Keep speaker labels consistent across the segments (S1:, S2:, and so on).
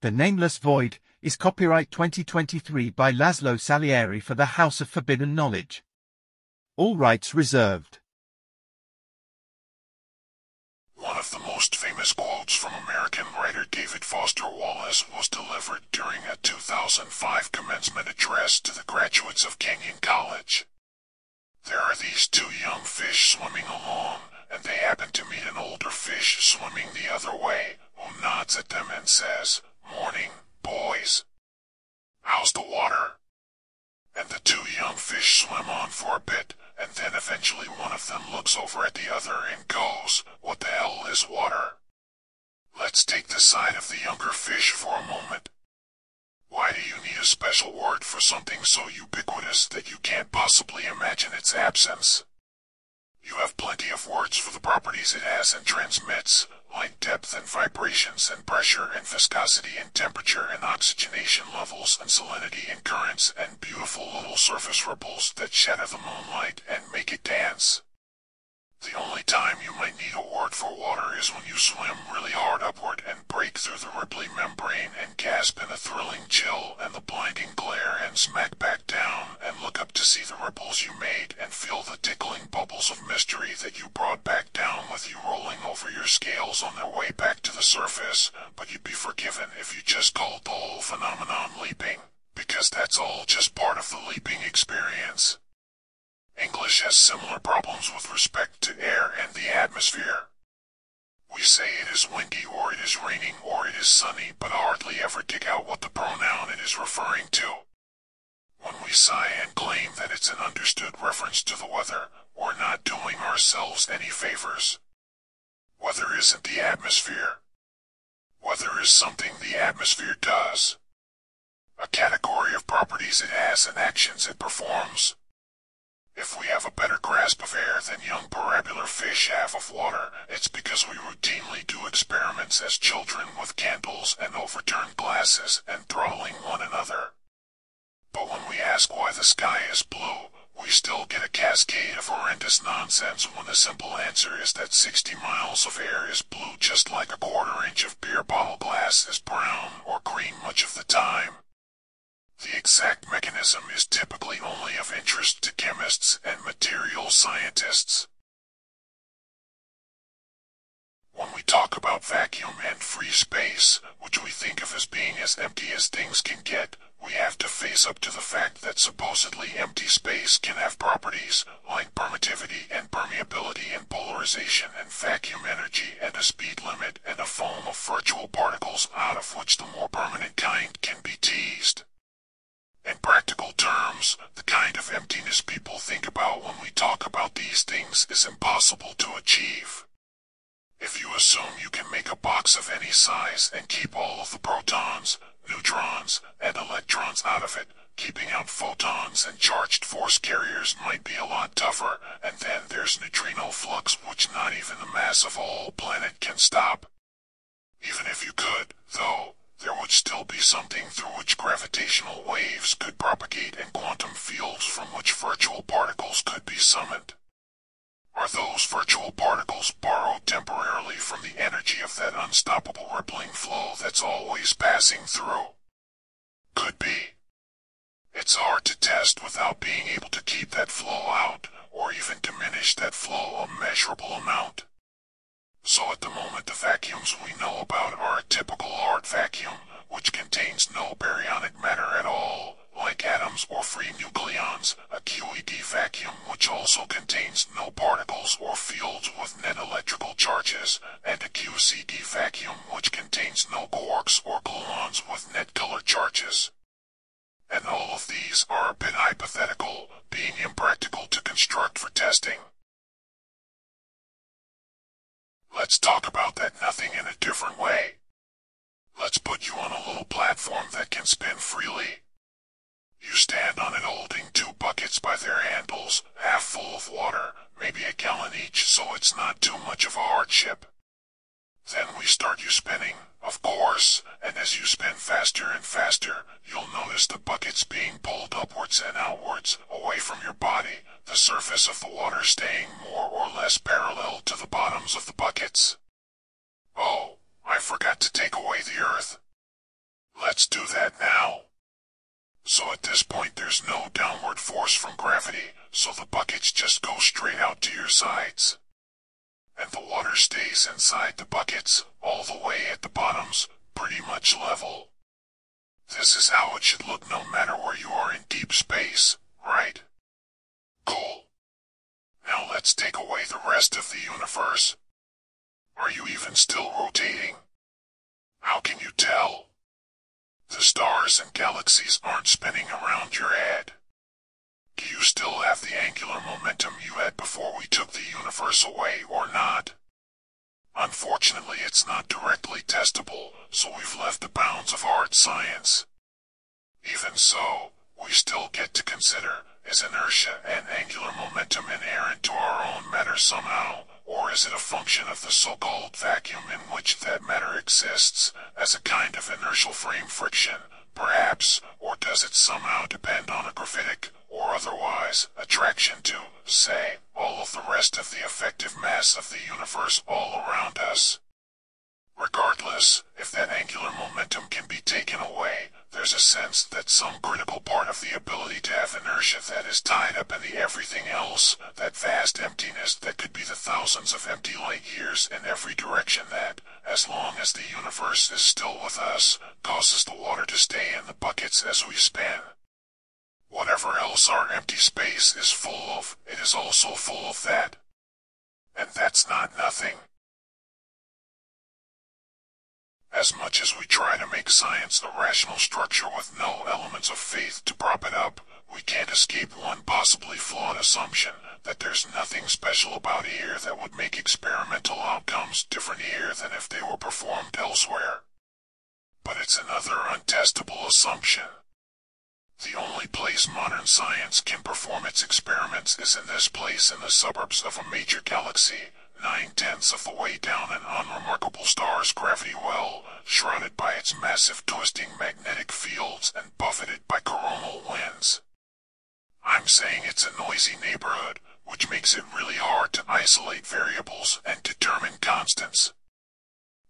S1: The Nameless Void is copyright 2023 by Laszlo Salieri for the House of Forbidden Knowledge. All rights reserved.
S2: One of the most famous quotes from American writer David Foster Wallace was delivered during a 2005 commencement address to the graduates of Kenyon College. There are these two young fish swimming along, and they happen to meet an older fish swimming the other way, who nods at them and says. How's the water? And the two young fish swim on for a bit, and then eventually one of them looks over at the other and goes, What the hell is water? Let's take the side of the younger fish for a moment. Why do you need a special word for something so ubiquitous that you can't possibly imagine its absence? You have plenty of words for the properties it has and transmits, like depth and vibrations and pressure and viscosity and temperature and oxygenation levels and salinity and currents and beautiful little surface ripples that shatter the moonlight and make it dance. The only time you might need a word for water is when you swim really hard upward and break through the ripply membrane and gasp in a thrilling chill and the blinding glare and smack back down and look up to see the ripples you made and feel the tickling bubbles of mystery that you brought back with you rolling over your scales on their way back to the surface, but you'd be forgiven if you just called the whole phenomenon leaping, because that's all just part of the leaping experience. English has similar problems with respect to air and the atmosphere. We say it is windy or it is raining or it is sunny, but hardly ever dig out what the pronoun it is referring to. When we sigh and claim that it's an understood reference to the weather, we're not doing ourselves any favors. Weather isn't the atmosphere. Weather is something the atmosphere does. A category of properties it has and actions it performs. If we have a better grasp of air than young parabular fish have of water, it's because we routinely do experiments as children with candles and overturned glasses and throttling one another. But when we ask why the sky is blue, we still get a cascade of horrendous nonsense when the simple answer is that 60 miles of air is blue just like a quarter inch of beer bottle glass is brown or green much of the time. The exact mechanism is typically only of interest to chemists and material scientists. When we talk about vacuum and free space, which we think of as being as empty as things can get, we have to face up to the fact that supposedly empty space can have properties like permittivity and permeability and polarization and vacuum energy and a speed limit and a foam of virtual particles out of which the more permanent kind can be teased. In practical terms, the kind of emptiness people think about when we talk about these things is impossible to achieve. If you assume you can make a box of any size and keep all of the protons, neutrons, and electrons out of it, keeping out photons and charged force carriers might be a lot tougher, and then there's neutrino flux which not even the mass of a whole planet can stop. Even if you could, though, there would still be something through which gravitational waves could propagate and quantum fields from which virtual particles could be summoned. Are those virtual particles borrowed temporarily from the energy of that unstoppable rippling flow that's always passing through? Could be. It's hard to test without being able to keep that flow out, or even diminish that flow a measurable amount. So at the moment the vacuums we know about are a typical hard vacuum, which contains no baryonic matter at all, like atoms or free nucleons, a QED vacuum which also contains no particles or fields with net electrical charges, and a QCD vacuum which contains no quarks or gluons with net color charges. And all of these are a bit hypothetical, being impractical to construct for testing. Let's talk about that nothing in a different way. Let's put you on a little platform that can spin freely. You stand on it holding two buckets by their handles, half full of water, maybe a gallon each so it's not too much of a hardship. Then we start you spinning, of course, and as you spin faster and faster, you'll notice the buckets being pulled upwards and outwards, away from your body, the surface of the water staying more or less parallel to the bottoms of the buckets. Oh, I forgot to take away the earth. Let's do that now. So at this point there's no downward force from gravity, so the buckets just go straight out to your sides. And the water stays inside the buckets, all the way at the bottoms, pretty much level. This is how it should look no matter where you are in deep space, right? Cool. Now let's take away the rest of the universe. Are you even still rotating? How can you tell? The stars and galaxies aren't spinning around your head. Do you still have the angular momentum you had before we took the universe away or not? Unfortunately, it's not directly testable, so we've left the bounds of hard science. Even so, we still get to consider, is inertia and angular momentum inherent to our own matter somehow, or is it a function of the so-called vacuum in which that matter exists, as a kind of inertial frame friction, perhaps, or does it somehow depend on a gravitic, or otherwise, attraction to, say, all of the rest of the effective mass of the universe all around us? Regardless, if that angular momentum can be taken away, there's a sense that some critical part of the ability to have inertia that is tied up in the everything else, that vast emptiness that could be the thousands of empty light years in every direction that, as long as the universe is still with us, causes the water to stay in the buckets as we spin. Whatever else our empty space is full of, it is also full of that. And that's not nothing. As much as we try to make science a rational structure with no elements of faith to prop it up, we can't escape one possibly flawed assumption that there's nothing special about here that would make experimental outcomes different here than if they were performed elsewhere. But it's another untestable assumption. The only place modern science can perform its experiments is in this place in the suburbs of a major galaxy, nine-tenths of the way down an unremarkable star's gravity well, shrouded by its massive twisting magnetic fields and buffeted by coronal winds. I'm saying it's a noisy neighborhood, which makes it really hard to isolate variables and determine constants.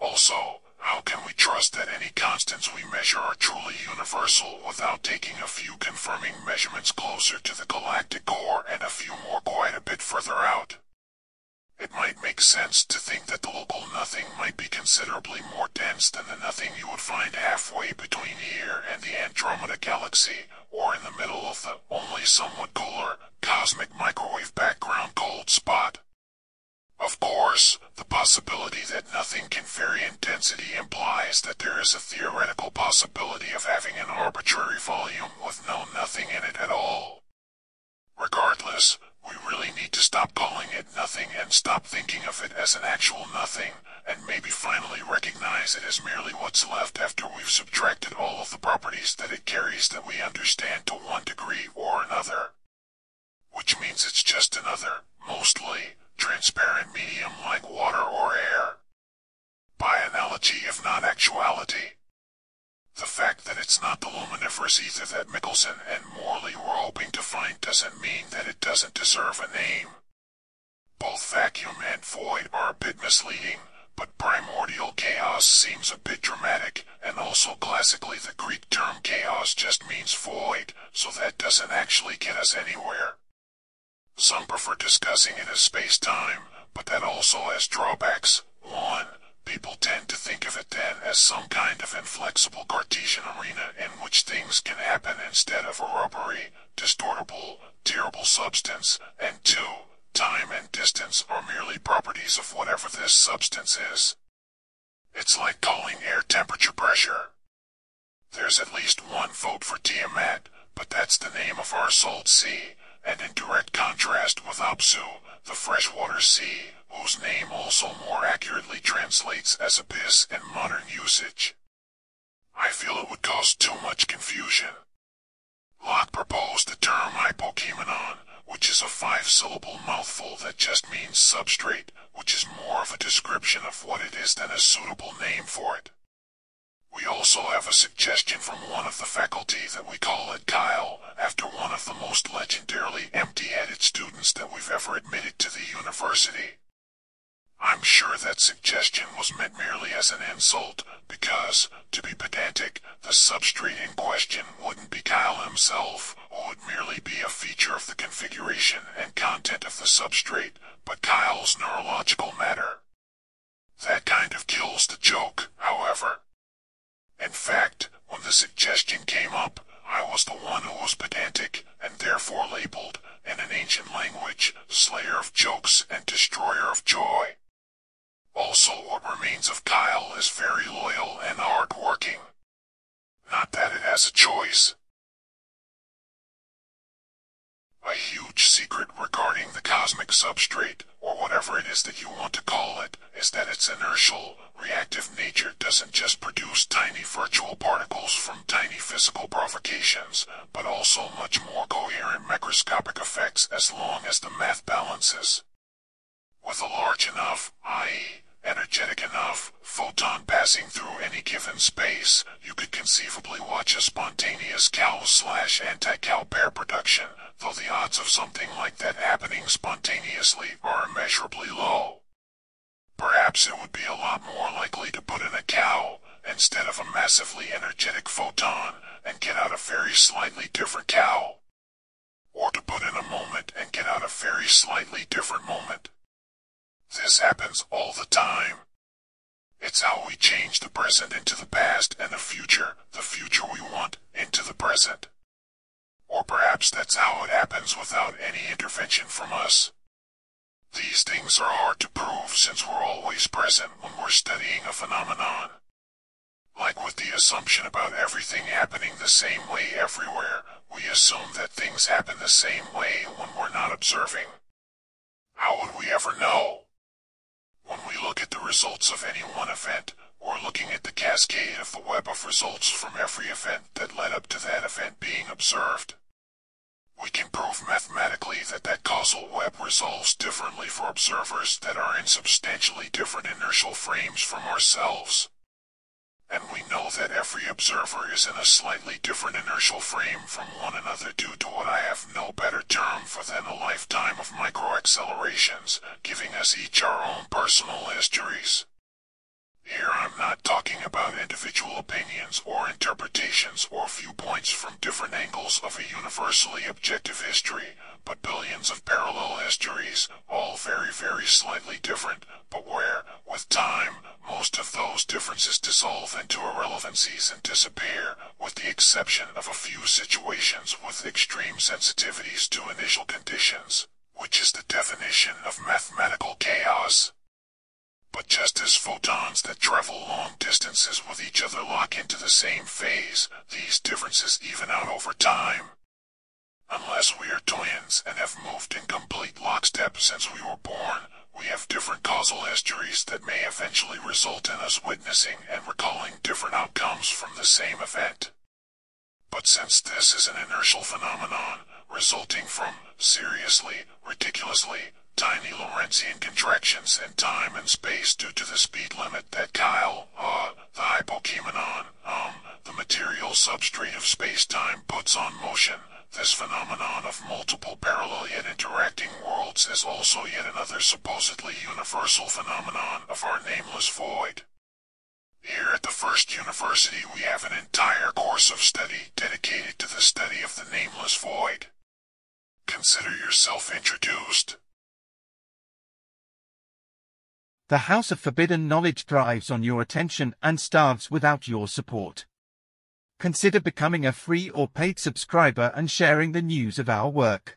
S2: Also, how can we trust that any constants we measure are truly universal without taking a few confirming measurements closer to the galactic core and a few more quite a bit further out? It might make sense to think that the local nothing might be considerably more dense than the nothing you would find halfway between here and the Andromeda Galaxy, or in the middle of the only somewhat cooler cosmic microwave background cold spot. Of course, the possibility that nothing can vary in density implies that there is a theoretical possibility of having an arbitrary volume with no nothing in it at all. Regardless, really need to stop calling it nothing and stop thinking of it as an actual nothing, and maybe finally recognize it as merely what's left after we've subtracted all of the properties that it carries that we understand to one degree or another. Which means it's just another, mostly, transparent medium like water or air. By analogy, if not actuality. The fact that it's not the luminiferous ether that Michelson and Morley were hoping to find doesn't mean that it doesn't deserve a name. Both vacuum and void are a bit misleading, but primordial chaos seems a bit dramatic, and also classically the Greek term chaos just means void, so that doesn't actually get us anywhere. Some prefer discussing it as space-time, but that also has drawbacks. One, People tend to think of it then as some kind of inflexible Cartesian arena in which things can happen instead of a rubbery, distortable, tearable substance, and two, time and distance are merely properties of whatever this substance is. It's like calling air temperature pressure. There's at least one vote for Tiamat, but that's the name of our salt sea, and in direct contrast with Apsu, the freshwater sea, whose name also more accurately translates as abyss in modern usage. I feel it would cause too much confusion. Locke proposed the term hypokeimenon, which is a five-syllable mouthful that just means substrate, which is more of a description of what it is than a suitable name for it. We also have a suggestion from one of the faculty that we call it Kyle, after one of the most legendarily empty-headed students that we've ever admitted to the university. I'm sure that suggestion was meant merely as an insult, because, to be pedantic, the substrate in question wouldn't be Kyle himself, or would merely be a feature of the configuration and content of the substrate, but Kyle's neurological matter. That kind of kills the joke, however. In fact, when the suggestion came up, I was the one who was pedantic, and therefore labeled, in an ancient language, slayer of jokes and destroyer of joy. Also, what remains of Kyle is very loyal and hard-working. Not that it has a choice. A huge secret regarding the cosmic substrate, whatever it is that you want to call it, is that its inertial, reactive nature doesn't just produce tiny virtual particles from tiny physical provocations, but also much more coherent macroscopic effects as long as the math balances. With a large enough, i.e., energetic enough, photon passing through any given space, you could conceivably watch a spontaneous cow slash anti-cow pair production, though the odds of something like that happening spontaneously are immeasurably low. Perhaps it would be a lot more likely to put in a cow, instead of a massively energetic photon, and get out a very slightly different cow. Or to put in a moment and get out a very slightly different moment. This happens all the time. It's how we change the present into the past and the future, the future we want, into the present. Or perhaps that's how it happens without any intervention from us. These things are hard to prove since we're always present when we're studying a phenomenon. Like with the assumption about everything happening the same way everywhere, we assume that things happen the same way when we're not observing. How would we ever know? When we look at the results of any one event, we're looking at the cascade of the web of results from every event that led up to that event being observed. We can prove mathematically that that causal web resolves differently for observers that are in substantially different inertial frames from ourselves. And we know that every observer is in a slightly different inertial frame from one another due to what I have no better term than a lifetime of microaccelerations, giving us each our own personal histories. Here I'm not talking about individual opinions or interpretations or viewpoints from different angles of a universally objective history, but billions of parallel histories, all very very slightly different, but where, with time, most of those differences dissolve into irrelevancies and disappear, with the exception of a few situations with extreme sensitivities to initial conditions, which is the definition of mathematical chaos. But just as photons that travel long distances with each other lock into the same phase, these differences even out over time. Unless we are twins and have moved in complete lockstep since we were born, we have different causal histories that may eventually result in us witnessing and recalling different outcomes from the same event. But since this is an inertial phenomenon, resulting from, seriously, ridiculously, tiny Lorentzian contractions in time and space due to the speed limit that Kyle, uh, the hypokeimenon, um, the material substrate of space-time puts on motion, this phenomenon of multiple parallel yet interacting worlds is also yet another supposedly universal phenomenon of our nameless void. Here at the First University we have an entire course of study dedicated to the study of the nameless void. Consider yourself introduced.
S1: The House of Forbidden Knowledge thrives on your attention and starves without your support. Consider becoming a free or paid subscriber and sharing the news of our work.